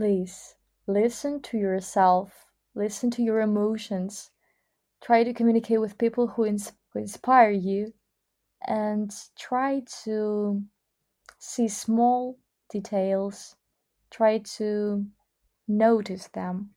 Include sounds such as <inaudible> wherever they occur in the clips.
Please listen to yourself, listen to your emotions, try to communicate with people who, ins- who inspire you, and try to see small details, try to notice them.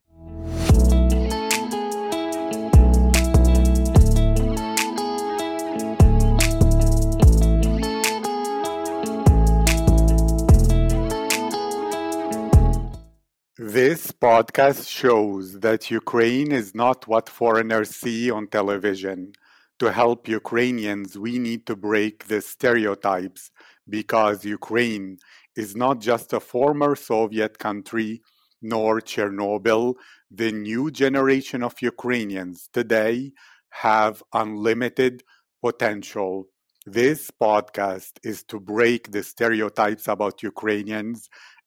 This podcast shows that Ukraine is not what foreigners see on television. To help Ukrainians, we need to break the stereotypes because Ukraine is not just a former Soviet country nor Chernobyl. The new generation of Ukrainians today have unlimited potential. This podcast is to break the stereotypes about Ukrainians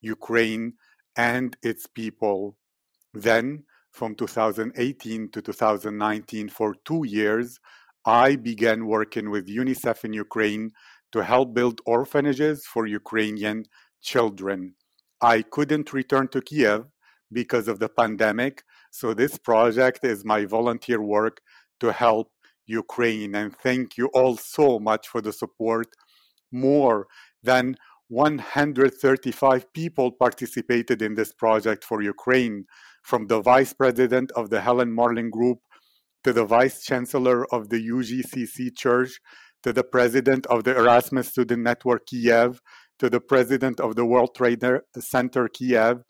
Ukraine and its people. Then, from 2018 to 2019, for two years, I began working with UNICEF in Ukraine to help build orphanages for Ukrainian children. I couldn't return to Kiev because of the pandemic, so this project is my volunteer work to help Ukraine. And thank you all so much for the support. More than 135 people participated in this project for Ukraine, from the vice president of the Helen Marlen Group to the vice chancellor of the UGCC Church to the president of the Erasmus Student Network Kiev to the president of the World Trade Center Kiev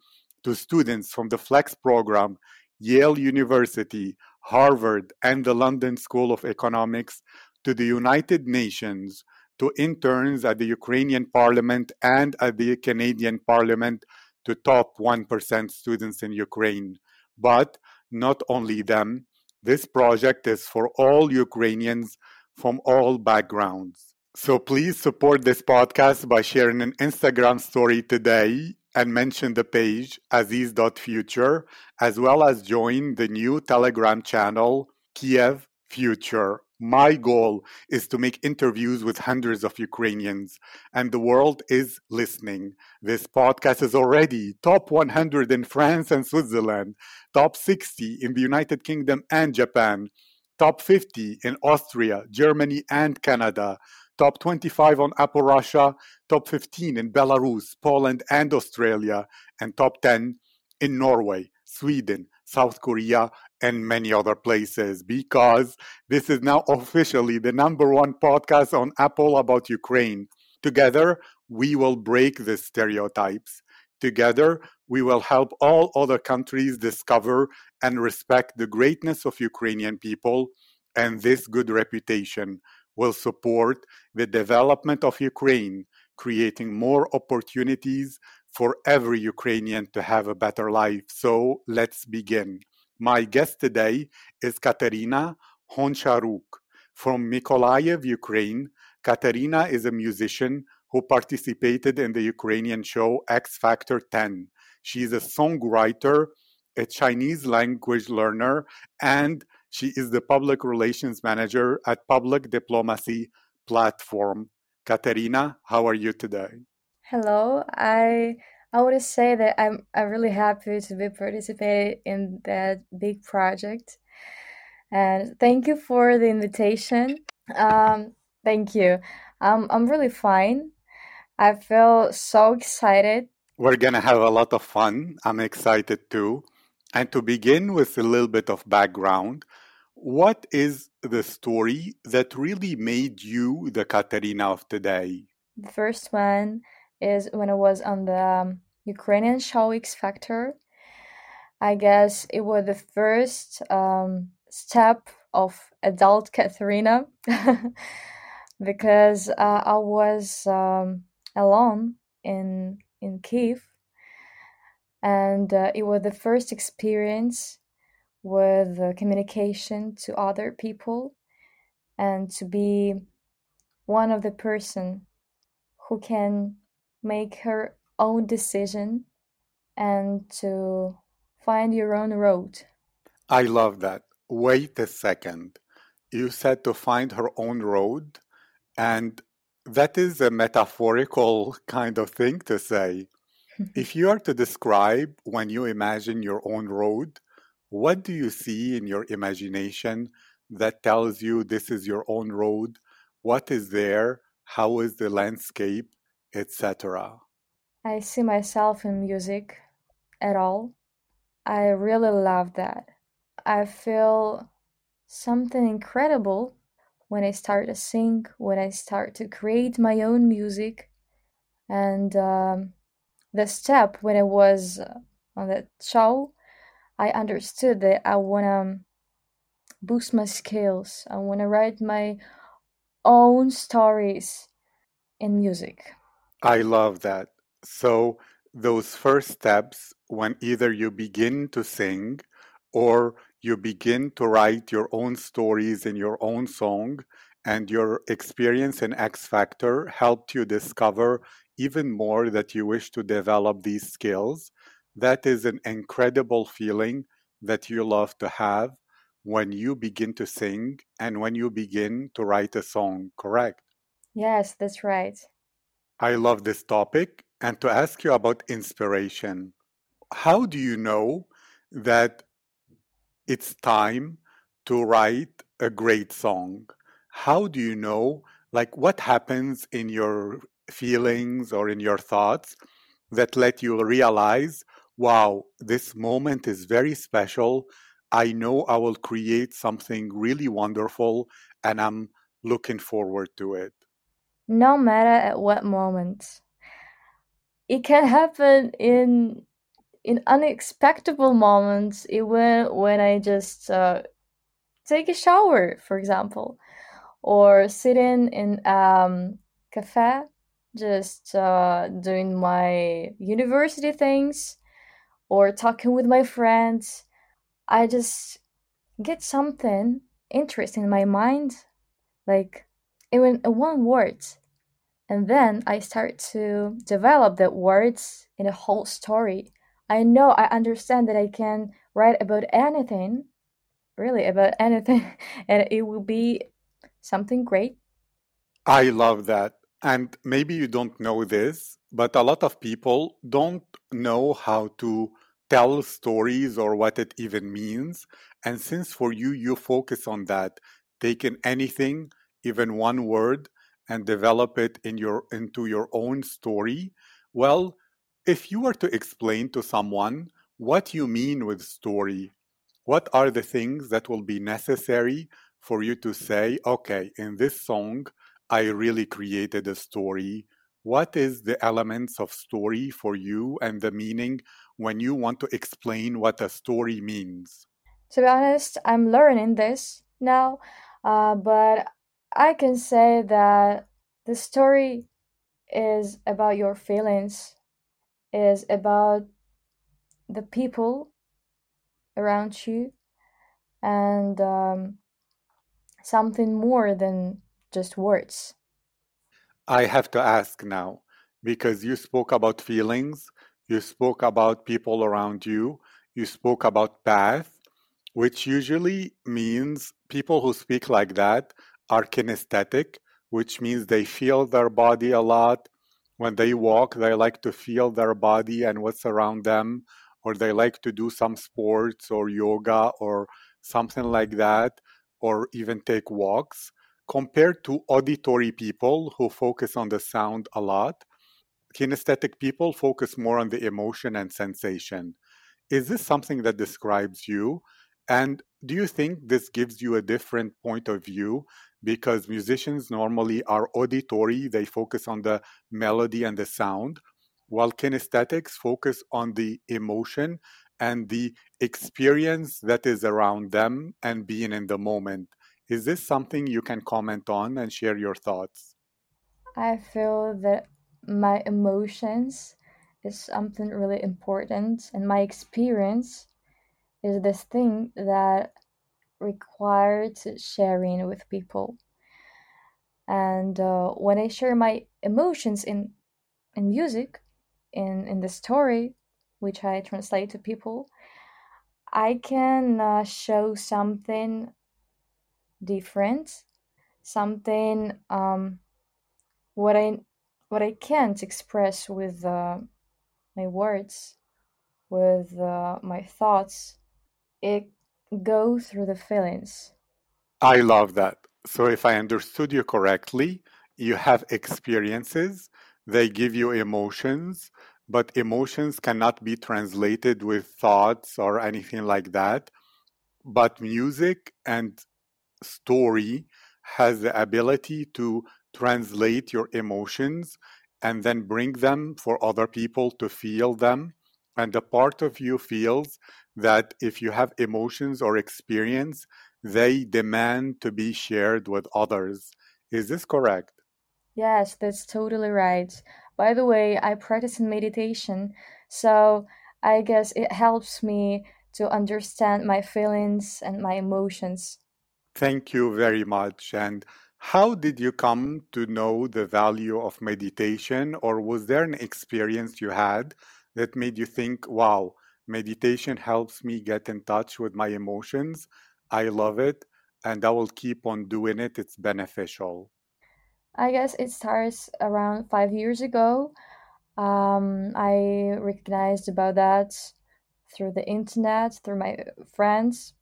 to students from the FLEX program, Yale University, Harvard, and the London School of Economics to the United Nations to interns at the Ukrainian Parliament and at the Canadian Parliament to top 1% students in Ukraine. But not only them, this project is for all Ukrainians from all backgrounds. So please support this podcast by sharing an Instagram story today and mention the page aziz.future, as well as join the new Telegram channel Kiev Future. My goal is to make interviews with hundreds of Ukrainians, and the world is listening. This podcast is already top 100 in France and Switzerland, top 60 in the United Kingdom and Japan, top 50 in Austria, Germany, and Canada, top 25 on Apple Russia, top 15 in Belarus, Poland, and Australia, and top 10 in Norway, Sweden, South Korea, and many other places because this is now officially the number one podcast on Apple about Ukraine. Together, we will break the stereotypes. Together, we will help all other countries discover and respect the greatness of Ukrainian people, and this good reputation will support the development of Ukraine, creating more opportunities for every Ukrainian to have a better life. So let's begin. My guest today is Katerina Honcharuk from Mykolaiv, Ukraine. Katerina is a musician who participated in the Ukrainian show X Factor 10. She is a songwriter, a Chinese language learner, and she is the public relations manager at Public Diplomacy Platform. Katerina, how are you today? Hello, I I would say that I'm I'm really happy to be participating in that big project, and thank you for the invitation. Um, thank you. Um, I'm really fine. I feel so excited. We're gonna have a lot of fun. I'm excited too. And to begin with a little bit of background, what is the story that really made you the Katerina of today? The first one is when I was on the um, Ukrainian show X Factor. I guess it was the first um, step of adult Katerina <laughs> because uh, I was um, alone in in Kiev and uh, it was the first experience with uh, communication to other people and to be one of the person who can make her own decision and to find your own road. I love that. Wait a second. You said to find her own road, and that is a metaphorical kind of thing to say. <laughs> if you are to describe when you imagine your own road, what do you see in your imagination that tells you this is your own road? What is there? How is the landscape, etc.? I see myself in music at all. I really love that. I feel something incredible when I start to sing, when I start to create my own music. And um, the step when I was on that show, I understood that I want to boost my skills. I want to write my own stories in music. I love that. So, those first steps, when either you begin to sing or you begin to write your own stories in your own song, and your experience in X Factor helped you discover even more that you wish to develop these skills. That is an incredible feeling that you love to have when you begin to sing and when you begin to write a song, correct? Yes, that's right. I love this topic and to ask you about inspiration. How do you know that it's time to write a great song? How do you know, like, what happens in your feelings or in your thoughts that let you realize, wow, this moment is very special. I know I will create something really wonderful and I'm looking forward to it. No matter at what moment. It can happen in in unexpected moments, even when I just uh, take a shower, for example, or sitting in um cafe just uh, doing my university things or talking with my friends. I just get something interesting in my mind, like even one word. And then I start to develop the words in a whole story. I know I understand that I can write about anything, really about <laughs> anything, and it will be something great. I love that. And maybe you don't know this, but a lot of people don't know how to tell stories or what it even means. And since for you, you focus on that, taking anything, even one word, and develop it in your into your own story, well, if you were to explain to someone what you mean with story, what are the things that will be necessary for you to say, okay, in this song, I really created a story. What is the elements of story for you and the meaning when you want to explain what a story means? To be honest, I'm learning this now, uh, but I can say that the story is about your feelings, is about the people around you, and um, something more than just words. I have to ask now because you spoke about feelings, you spoke about people around you, you spoke about path, which usually means people who speak like that are kinesthetic, which means they feel their body a lot. When they walk, they like to feel their body and what's around them, or they like to do some sports or yoga or something like that, or even take walks compared to auditory people who focus on the sound a lot, kinesthetic people focus more on the emotion and sensation. Is this something that describes you? And do you think this gives you a different point of view? Because musicians normally are auditory, they focus on the melody and the sound, while kinesthetics focus on the emotion and the experience that is around them and being in the moment. Is this something you can comment on and share your thoughts? I feel that my emotions is something really important, and my experience is this thing that requires sharing with people. And uh, when I share my emotions in in music, in in the story, which I translate to people, I can uh, show something different, something um, what I what I can't express with uh, my words, with uh, my thoughts. It go through the feelings. I love that. So, if I understood you correctly, you have experiences, they give you emotions, but emotions cannot be translated with thoughts or anything like that. But music and story has the ability to translate your emotions and then bring them for other people to feel them. And a part of you feels that if you have emotions or experience, they demand to be shared with others. Is this correct? Yes, that's totally right. By the way, I practice in meditation, so I guess it helps me to understand my feelings and my emotions. Thank you very much. And how did you come to know the value of meditation, or was there an experience you had that made you think, wow, meditation helps me get in touch with my emotions? I love it, and I will keep on doing it. It's beneficial. I guess it starts around five years ago. Um, I recognized about that through the internet, through my friends,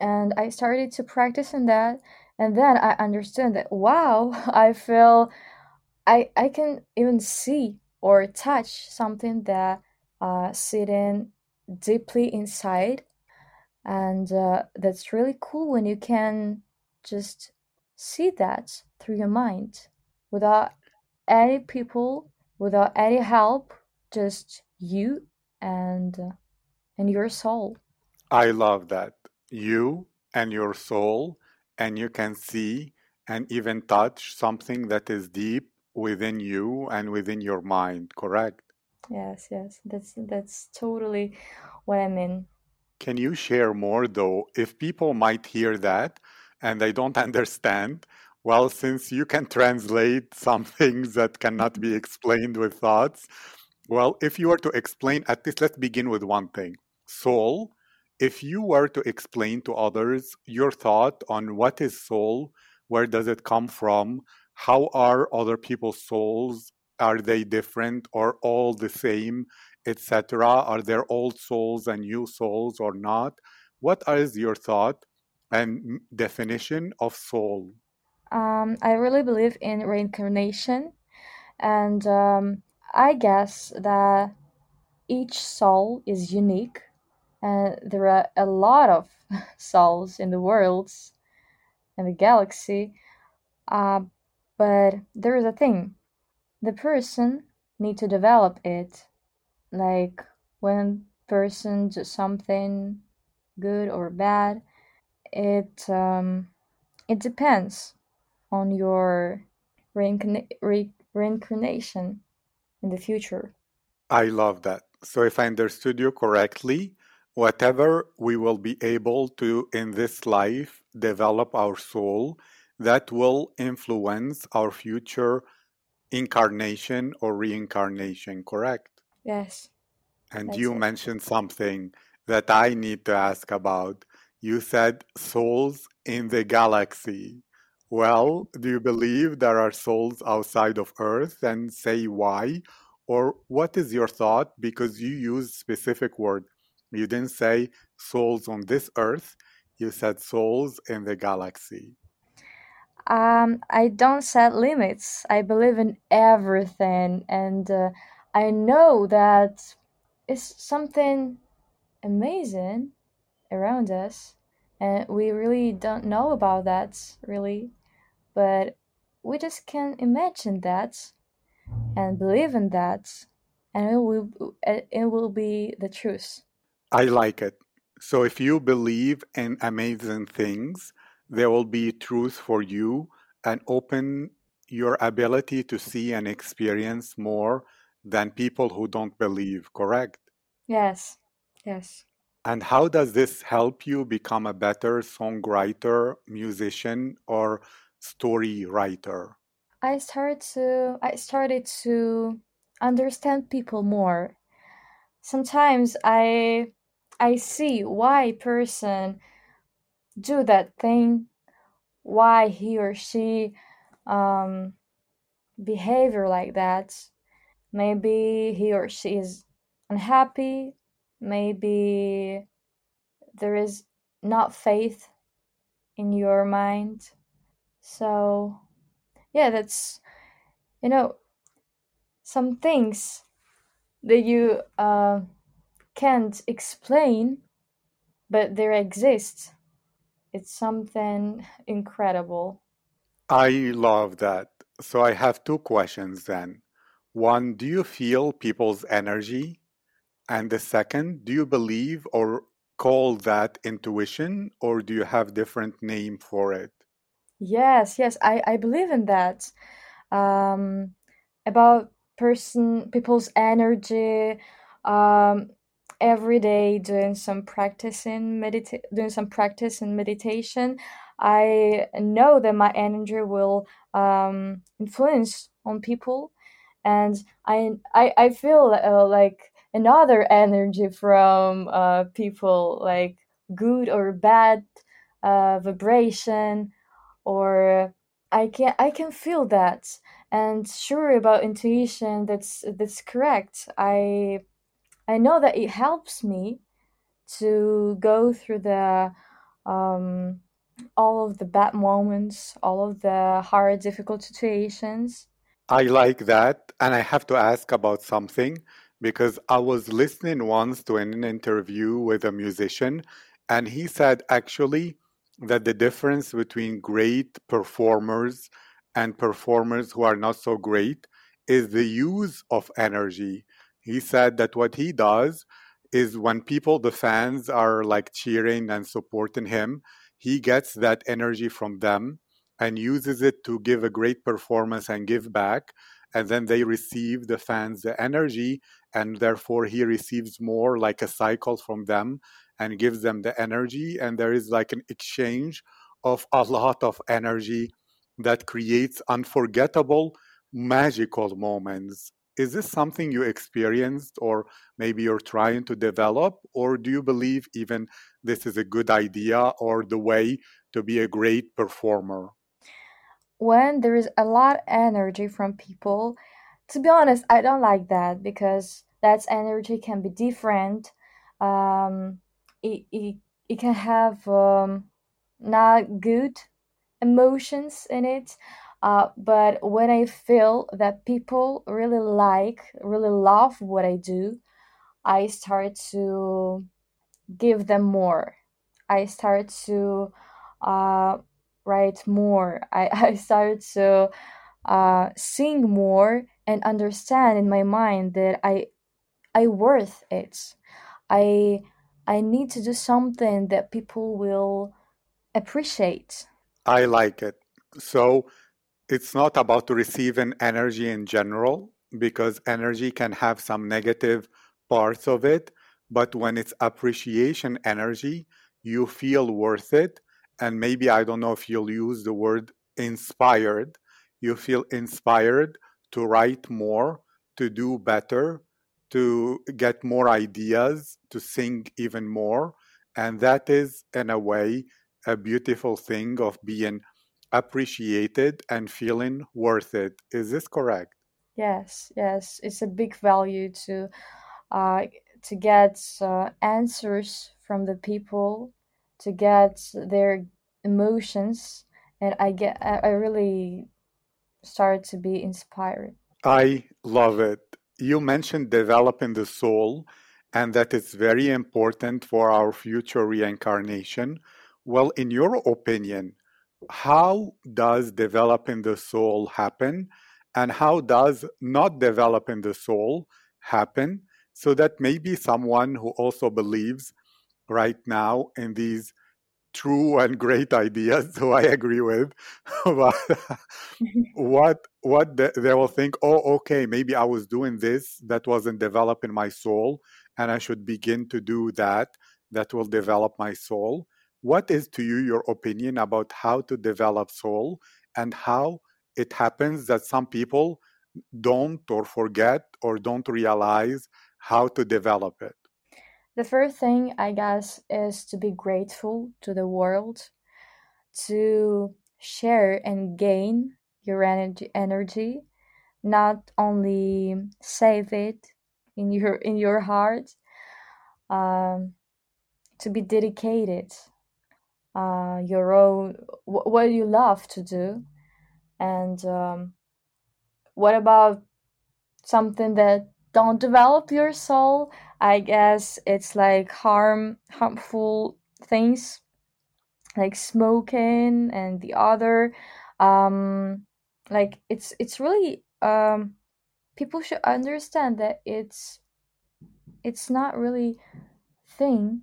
and I started to practice in that. And then I understood that wow, <laughs> I feel I I can even see or touch something that uh, sitting deeply inside, and uh, that's really cool when you can just see that through your mind without any people, without any help, just you and uh, and your soul. I love that. You and your soul, and you can see and even touch something that is deep within you and within your mind, correct? Yes, yes, that's that's totally what I mean. Can you share more though? If people might hear that and they don't <laughs> understand, well, since you can translate some <laughs> things that cannot be explained with thoughts, well, if you were to explain, at least let's begin with one thing soul. If you were to explain to others your thought on what is soul, where does it come from, how are other people's souls, are they different or all the same, etc.? Are there old souls and new souls or not? What is your thought and definition of soul? Um, I really believe in reincarnation, and um, I guess that each soul is unique, and there are a lot of <laughs> souls in the worlds and the galaxy. Uh, but there is a thing: the person need to develop it. Like when person does something good or bad, it um, it depends on your reincarna- re- reincarnation in the future. I love that. So, if I understood you correctly, whatever we will be able to in this life develop our soul, that will influence our future incarnation or reincarnation, correct? Yes, And you it. mentioned something that I need to ask about. You said souls in the galaxy. Well, do you believe there are souls outside of Earth and say why? Or what is your thought? Because you used specific word. You didn't say souls on this Earth, you said souls in the galaxy. Um, I don't set limits. I believe in everything, and uh, I know that it's something amazing around us, and we really don't know about that really, but we just can imagine that and believe in that, and it will it will be the truth. I like it. So if you believe in amazing things, there will be truth for you and open your ability to see and experience more than people who don't believe, correct? Yes, yes. And how does this help you become a better songwriter, musician, or story writer? I started to I started to understand people more. Sometimes I I see why person do that thing, why he or she um, behavior like that. Maybe he or she is unhappy. Maybe there is not faith in your mind. So, yeah, that's, you know, some things that you uh, can't explain, but there exist. It's something incredible. I love that. So I have two questions then. One, do you feel people's energy? And the second, do you believe or call that intuition or do you have different name for it? Yes, yes, I, I believe in that. Um, about person people's energy, um, every day doing some practice in medita- doing some practice in meditation, I know that my energy will um, influence on people, and I I, I feel uh, like another energy from uh, people, like good or bad uh, vibration or I can I can feel that. And sure about intuition, that's that's correct. I I know that it helps me to go through the um, all of the bad moments, all of the hard, difficult situations. I like that. And I have to ask about something because I was listening once to an interview with a musician, and he said actually that the difference between great performers and performers who are not so great is the use of energy. He said that what he does is when people, the fans, are like cheering and supporting him, he gets that energy from them and uses it to give a great performance and give back. And then they receive the fans the energy, and therefore he receives more like a cycle from them and gives them the energy. And there is like an exchange of a lot of energy that creates unforgettable, magical moments. Is this something you experienced, or maybe you're trying to develop, or do you believe even this is a good idea or the way to be a great performer? When there is a lot of energy from people, to be honest, I don't like that because that energy can be different. Um, it, it, it can have um, not good emotions in it. Uh, but when I feel that people really like, really love what I do, I start to give them more. I start to uh, write more. I, <laughs> I start to uh, sing more and understand in my mind that I I worth it. I I need to do something that people will appreciate. I like it. So it's not about receiving energy in general, because energy can have some negative parts of it. But when it's appreciation energy, you feel worth it. And maybe I don't know if you'll use the word inspired. You feel inspired to write more, to do better, to get more ideas, to sing even more. And that is, in a way, a beautiful thing of being appreciated and feeling worth it. Is this correct? Yes, yes, it's a big value to uh, to get uh, answers from the people, to get their emotions, and I get I really start to be inspired. I love it. You mentioned developing the soul and that it's very important for our future reincarnation. Well, in your opinion, how does developing the soul happen? And how does not developing the soul happen? So that maybe someone who also believes right now in these true and great <laughs> ideas, so I agree with. <laughs> but what what the, they will think? Oh, okay, maybe I was doing this that wasn't developing my soul, and I should begin to do that. That will develop my soul. What is to you your opinion about how to develop soul and how it happens that some people don't or forget or don't realize how to develop it? The first thing, I guess, is to be grateful to the world, to share and gain your energy, energy not only save it in your in your heart, um, to be dedicated, uh, your own what you love to do, and um, what about something that don't develop your soul? I guess it's like harm harmful things like smoking and the other um like it's it's really um people should understand that it's it's not really thing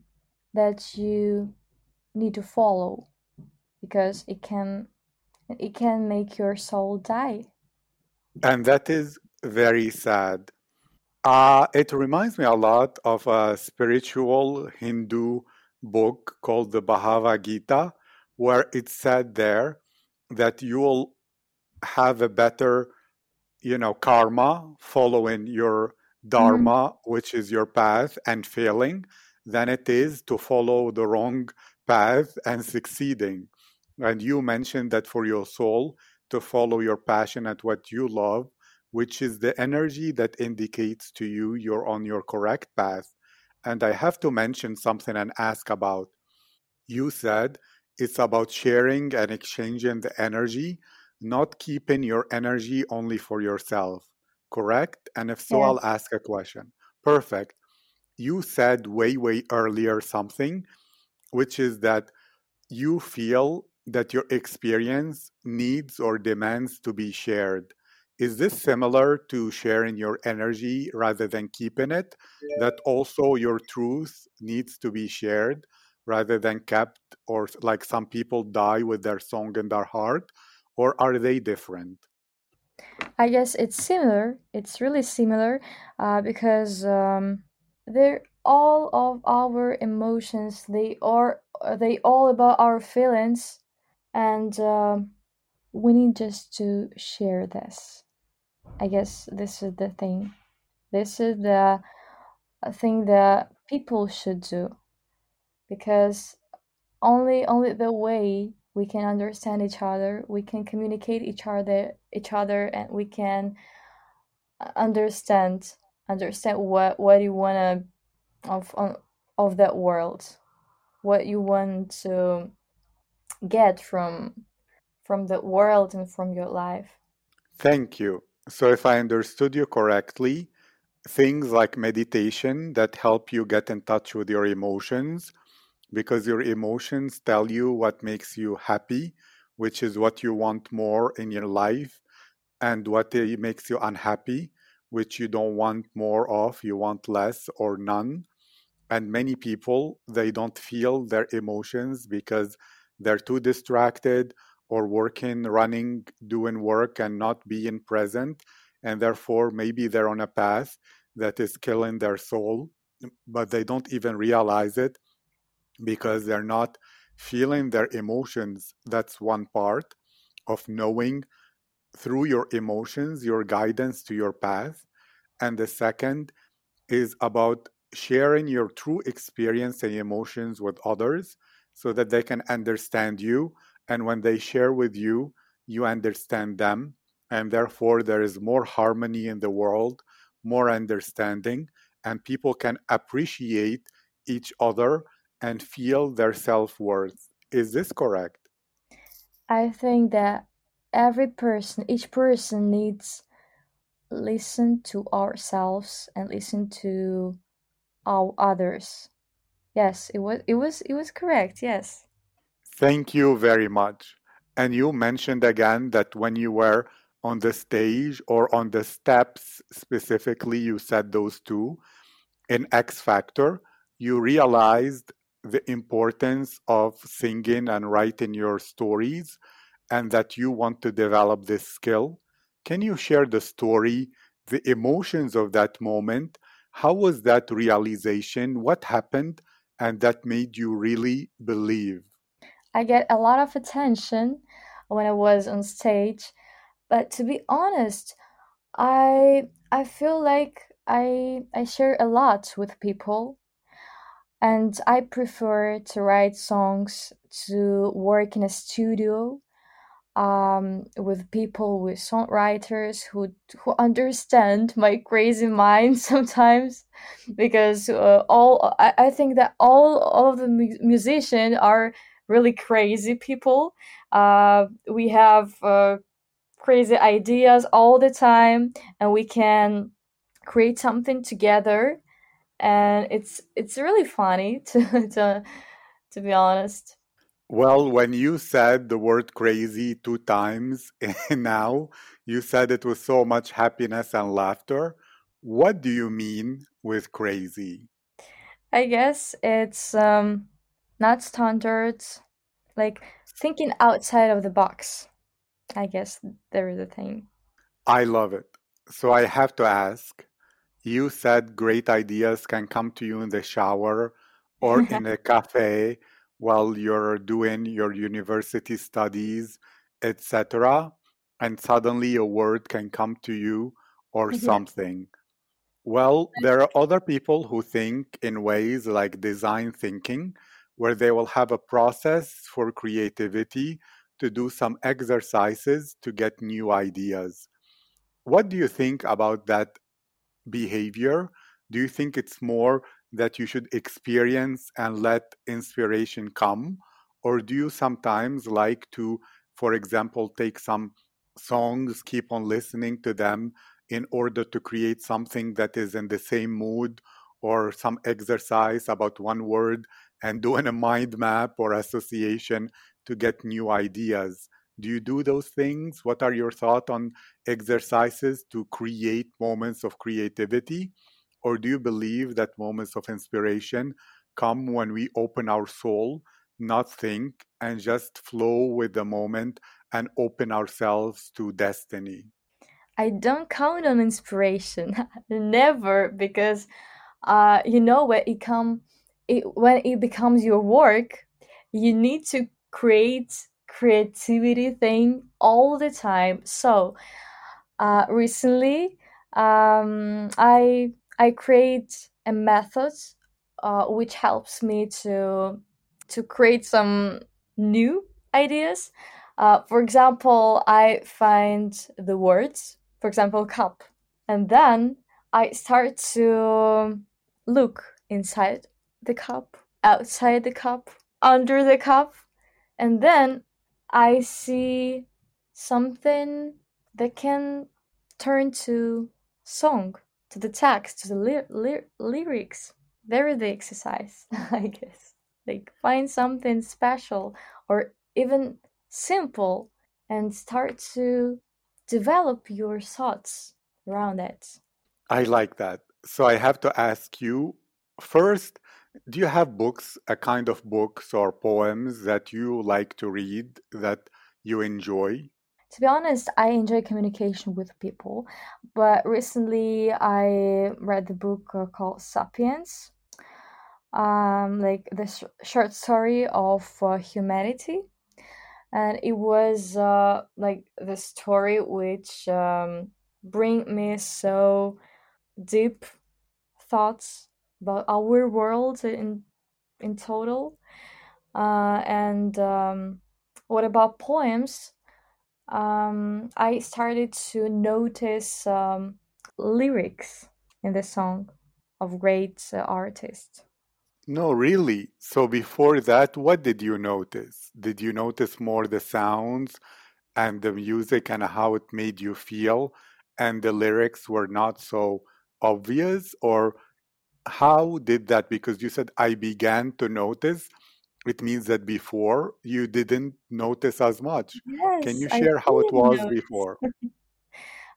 that you need to follow because it can it can make your soul die And that is very sad. Uh, it reminds me a lot of a spiritual Hindu book called the Bhagavad Gita, where it said there that you will have a better, you know, karma following your dharma, which is your path, and failing, than it is to follow the wrong path and succeeding. And you mentioned that for your soul, to follow your passion at what you love, which is the energy that indicates to you you're on your correct path. And I have to mention something and ask about. You said it's about sharing and exchanging the energy, not keeping your energy only for yourself. Correct? And if so, I'll ask a question. Perfect. You said way, way earlier something, which is that you feel that your experience needs or demands to be shared. Is this similar to sharing your energy rather than keeping it? That also your truth needs to be shared rather than kept, or like some people die with their song in their heart? Or are they different? i guess it's similar it's really similar uh, because um, they're all of our emotions. They are they all about our feelings. And um, we need just to share this. I guess this is the thing. This is the thing that people should do. Because only only the way we can understand each other we can communicate each other each other and we can uh, understand understand what what you want to of of that world what you want to get from from the world and from your life Thank you. So, if I understood you correctly, things like meditation that help you get in touch with your emotions because your emotions tell you what makes you happy, which is what you want more in your life, and what makes you unhappy, which you don't want more of, you want less or none. And many people, they don't feel their emotions because they're too distracted or working, running, doing work, and not being present. And therefore, maybe they're on a path that is killing their soul, but they don't even realize it because they're not feeling their emotions. That's one part of knowing through your emotions your guidance to your path. And the second is about sharing your true experience and emotions with others so that they can understand you. And when they share with you, you understand them. And therefore, there is more harmony in the world, more understanding, and people can appreciate each other and feel their self worth. Is this correct? i think that every person each person needs listen to ourselves and listen to our others yes it was it was it was correct yes Thank you very much. And you mentioned again that when you were on the stage or on the steps specifically, you said those two in X Factor, you realized the importance of singing and writing your stories and that you want to develop this skill. Can you share the story, the emotions of that moment? How was that realization? What happened? And that made you really believe? I get a lot of attention when I was on stage, but to be honest, I I feel like I I share a lot with people and I prefer to write songs to work in a studio um, with people with songwriters who who understand my crazy mind <laughs> sometimes because uh, all I, I think that all, all of the mu- musicians are really crazy people. Uh, we have uh, crazy ideas all the time and we can create something together and it's it's really funny <laughs> to to to be honest Well, when you said the word crazy two times <laughs> now, you said it with so much happiness and laughter. What do you mean with crazy? i guess it's um not standard like thinking outside of the box i guess there is a thing I love it. So I have to ask you said great ideas can come to you in the shower or <laughs> in a cafe while you're doing your university studies, etc. And suddenly a word can come to you or yeah something. Well, there are other people who think in ways like design thinking, where they will have a process for creativity to do some exercises to get new ideas. What do you think about that behavior? Do you think it's more that you should experience and let inspiration come? Or do you sometimes like to, for example, take some songs, keep on listening to them in order to create something that is in the same mood or some exercise about one word and doing <laughs> a mind map or association to get new ideas? Do you do those things? What are your thoughts on exercises to create moments of creativity? Or do you believe that moments of inspiration come when we open our soul, not think, and just flow with the moment and open ourselves to destiny? i don't count on inspiration <laughs> never because uh you know when it come it when it becomes your work you need to create creativity thing all the time so uh recently um i i create a method uh which helps me to to create some new ideas. Uh for example i find the words for example cup and then i start to look inside the cup outside the cup under the cup and then I see something that can turn to song, to the text, to the ly- ly- lyrics. There is the exercise, <laughs> I guess. Like find something special or even simple and start to develop your thoughts around it. I like that. So I have to ask you first, do you have books, a kind of books or poems that you like to read that you enjoy? To be honest, I enjoy communication with people, but recently I read the book uh, called Sapiens, um, like the sh- short story of uh, humanity, and it was uh, like the story which um, bring me so deep thoughts about our world in in total. Uh, and um, what about poems? Um, I started to notice um, lyrics in the song of great uh, artists. No, really. So before that, what did you notice? Did you notice more the sounds and the music and how it made you feel, and the lyrics were not so obvious? Or how did that? Because you said, I began to notice. It means that before you didn't notice as much. Yes, Can you share how it was notice. before? <laughs>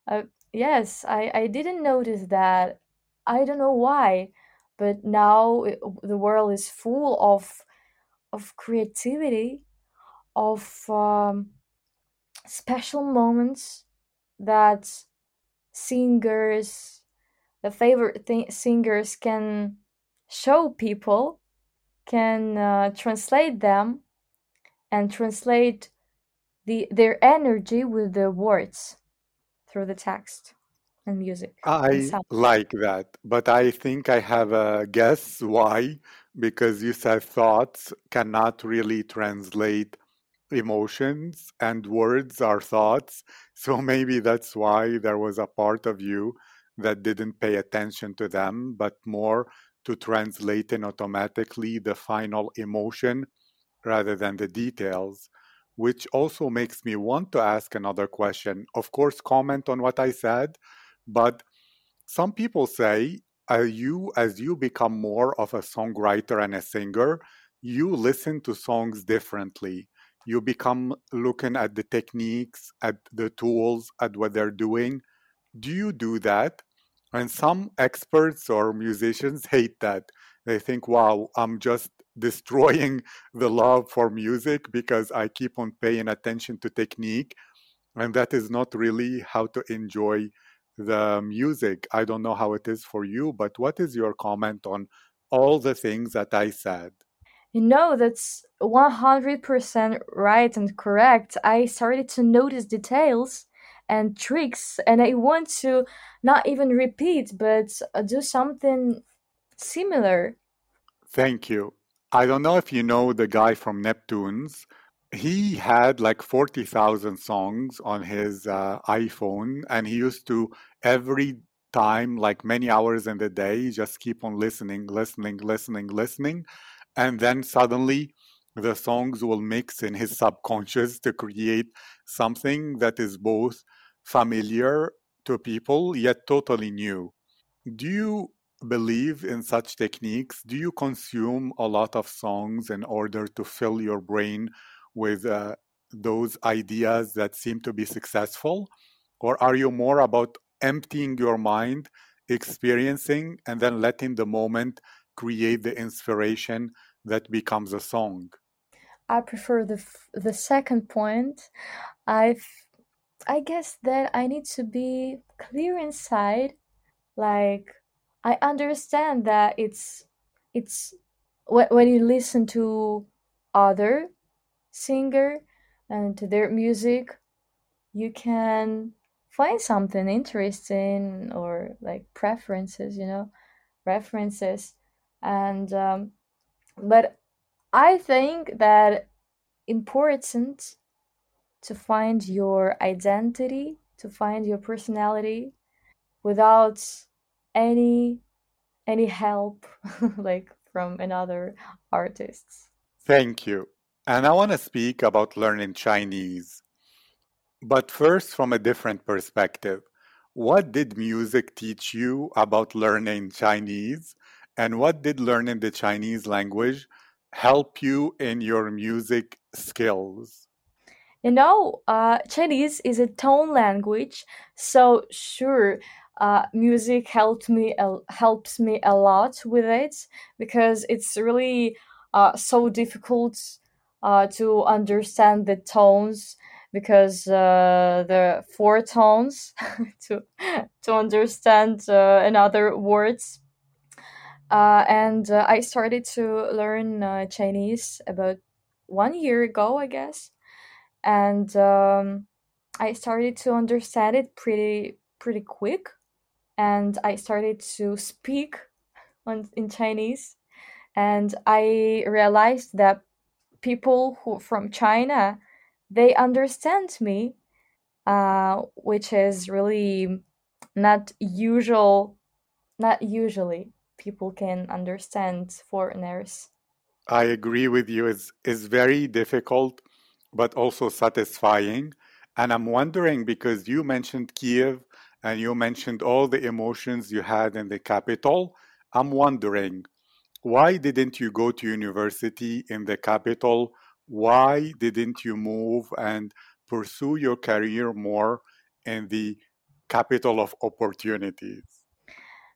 Uh, yes, I, I didn't notice that. I don't know why, but now it, the world is full of of creativity of um, special moments that singers the favorite th- singers can show people can uh, translate them and translate the their energy with the words through the text and music I like that, but I think I have a guess why. Because you said thoughts cannot really translate emotions, and words are thoughts. <laughs> So maybe that's why there was a part of you that didn't pay attention to them, but more to translate in automatically the final emotion rather than the details. Which also makes me want to ask another question. Of course, comment on what I said, but some people say uh, you as you become more of a songwriter and a singer you listen to songs differently you become looking at the techniques at the tools at what they're doing do you do that and some experts or musicians hate that they think wow i'm just <laughs> destroying the love for music because i keep on paying attention to technique and that is not really how to enjoy the music. I don't know how it is for you, but what is your comment on all the things that I said? You know, that's 100% right and correct. I started to notice details and tricks, and I want to not even repeat, but uh, do something similar. Thank you. I don't know if you know the guy from Neptunes. He had like 40,000 songs on his uh, iPhone, and he used to every time, like many hours in the day, just keep on listening, listening, listening, listening. And then suddenly the songs will mix in his subconscious to create something that is both familiar to people yet totally new. Do you believe in such techniques? Do you consume a lot of songs in order to fill your brain with uh, those ideas that seem to be successful? Or are you more about emptying your mind, experiencing, and then letting the moment create the inspiration that becomes a song? I prefer the the second point. I I guess that I need to be clear inside. Like I understand that it's it's when when you listen to other singer and to their music, you can find something interesting or like preferences, you know, references. And um, but I think that important to find your identity, to find your personality without any any help <laughs> like from another artists. Thank you. And I want to speak about learning Chinese, but first from a different perspective. What did music teach you about learning Chinese? And what did learning the Chinese language help you in your music skills? You know, uh, Chinese is a tone language, so sure, uh, music helped me helps me a lot with it because it's really uh, so difficult uh, to understand the tones because uh, the four tones <laughs> to to understand uh, another words. Uh, and uh, I started to learn uh, Chinese about one year ago, I guess and um, I started to understand it pretty pretty quick, and I started to speak <laughs> on, in Chinese, and I realized that people who from China they understand me, uh, which is really not usual. Not usually people can understand foreigners. I agree with you. It's, it's very difficult, but also satisfying. And I'm wondering because you mentioned Kiev and you mentioned all the emotions you had in the capital. I'm wondering why didn't you go to university in the capital? Why didn't you move and pursue your career more in the capital of opportunities?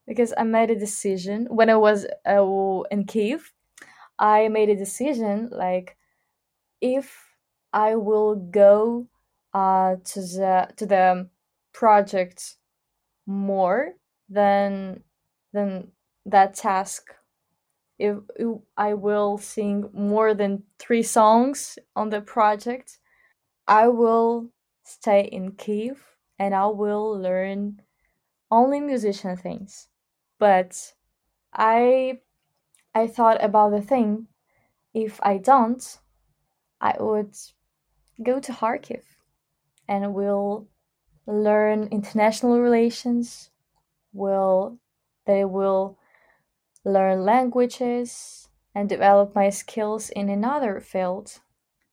because I made a decision when I was uh, in Kiev. I made a decision like if I will go uh, to the to the project more than than that task. If, if I will sing more than three songs on the project, I will stay in Kiev and I will learn only musician things. But I I thought about the thing if I don't, I would go to Kharkiv and we'll learn international relations, will they will learn languages and develop my skills in another field.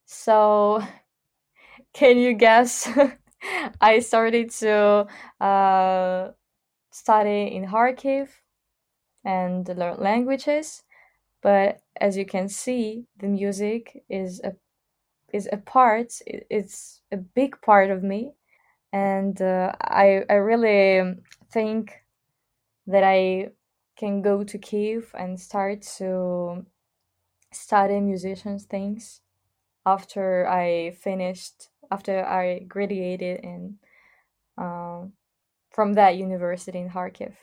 So <laughs> can you guess <laughs> I started to uh, study in Kharkiv and learn languages, but as you can see, the music is a is a part. It's a big part of me, and uh, I I really think that I can go to Kiev and start to study musicians things after I finished after I graduated in uh, from that university in Kharkiv.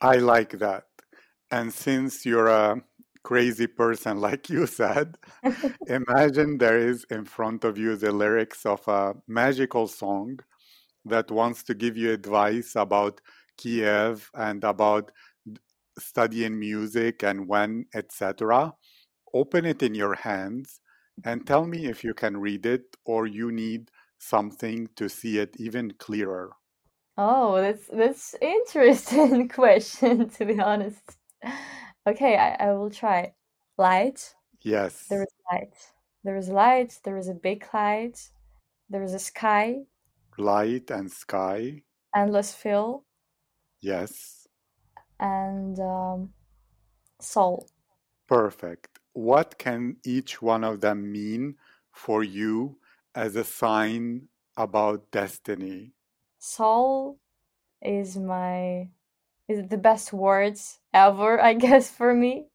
I like that. And since you're a crazy person, <laughs> like you said, <laughs> imagine there is in front of you the lyrics of a magical song that wants to give you advice about Kiev and about studying music and when, etc. Open it in your hands and tell me if you can read it or you need something to see it even clearer. Oh, that's that's interesting <laughs> question to be honest. Okay, I, I will try. Light. Yes, is light. There is light. There is a big light. There is a sky, light and sky. endless fill, Yes, and um, soul. perfect. What can each one of them mean for you as a sign about destiny? Soul is my is the best words ever, I <laughs> guess, for me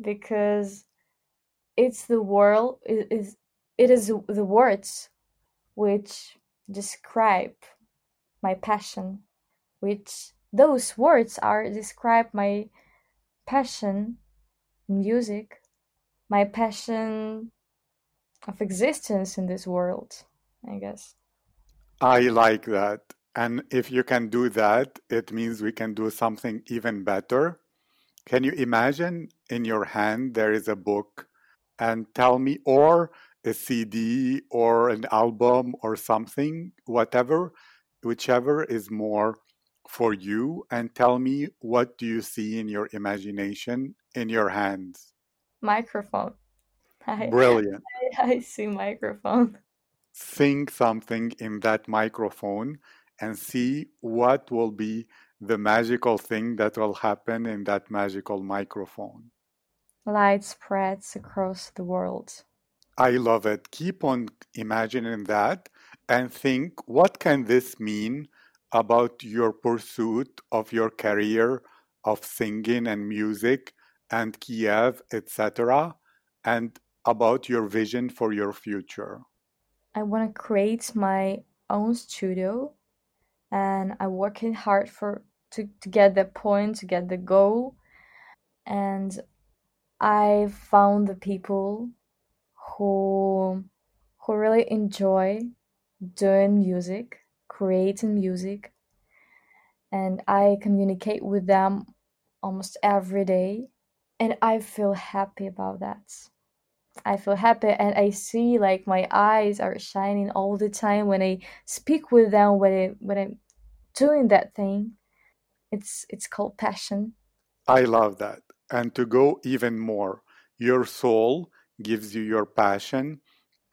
because it's the world it is it is the words which describe my passion which those words are describe my passion music my passion of existence in this world i guess I like that. And if you can do that, it means we can do something even better. Can you imagine in your hand there is a book and tell me, or a CD or an album or something, whatever, whichever is more for you, and tell me what do you see in your imagination in your hands? microphone <laughs> i Brilliant. i see microphone Sing something in that microphone and see what will be the magical thing that will happen in that magical microphone. light spreads across the world I love it. Keep on imagining that and think what can this mean about your pursuit of your career of singing and music and Kiev, etc., and about your vision for your future. i want to create my own studio and i'm working hard for to, to get the point to get the goal. And i found the people who who really enjoy doing music creating music. And i communicate with them almost every day. And i feel happy about that i feel happy and i see like my eyes are shining all the time when i speak with them when i when i'm doing that thing it's it's called passion I love that. And to go even more, your soul gives you your passion,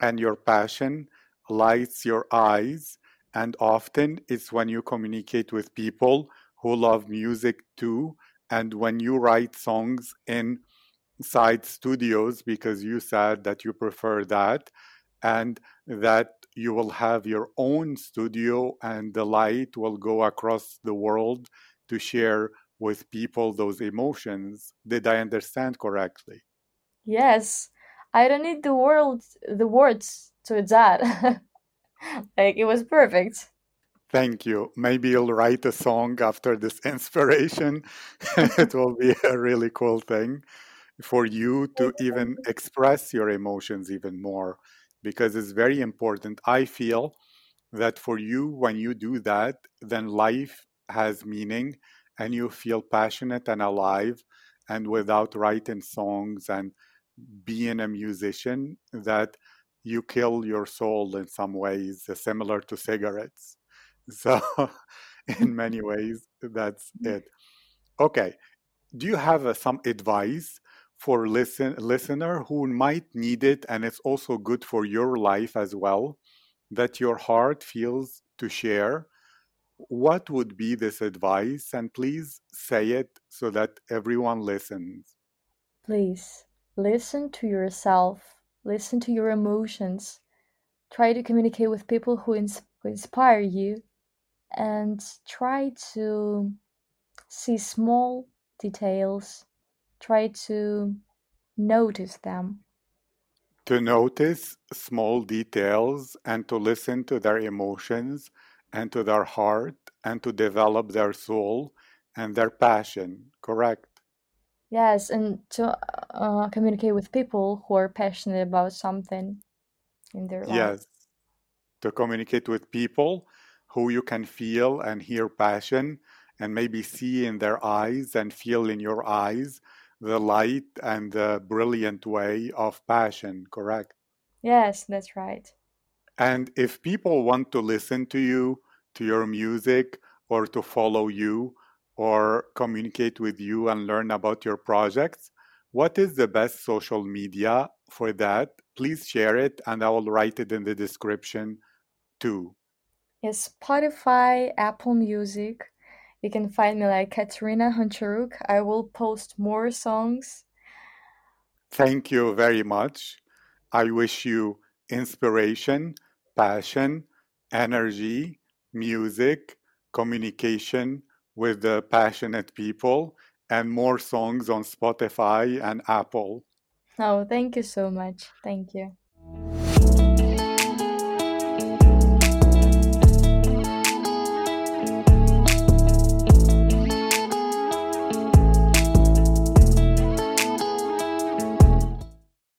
and your passion lights your eyes. And often it's when you communicate with people who love music too, and when you write songs inside studios, because you said that you prefer that, and that you will have your own studio, and the light will go across the world to share with people those emotions. Did I understand correctly? Yes, I don't need the words the words to that. <laughs> like it was perfect. Thank you. Maybe you'll write a song after this <laughs> inspiration. <laughs> it will be a really cool thing for you to even express your emotions even more because it's very important. I feel that for you, when you do that, then life has meaning and you feel passionate and alive. And without writing songs and being a musician, that you kill your soul in some ways, similar to cigarettes. <laughs> So, in many ways, that's it. Okay. Do you have uh, some advice for listen listener who might need it, and it's also good for your life as well, that your heart feels to share? What would be this advice? And please say it so that everyone listens. Please listen to yourself. Listen to your emotions. Try to communicate with people who, ins- who inspire you and try to see small details, try to notice them. To notice small details and to listen to their emotions and to their heart and to develop their soul and their passion, correct? Yes, and to uh, communicate with people who are passionate about something in their life. Yes, to communicate with people who you can feel and hear passion and maybe see in their eyes and feel in your eyes the light and the brilliant way of passion, correct? Yes, that's right. And if people want to listen to you, to your music, or to follow you, or communicate with you and learn about your projects, what is the best social media for that? Please share it and I will write it in the description too. Yes, Spotify, Apple Music. You can find me like Katerina Honcharuk. I will post more songs. Thank you very much. I wish you inspiration, passion, energy, music, communication with the passionate people, and more songs on Spotify and Apple. Oh, thank you so much. Thank you.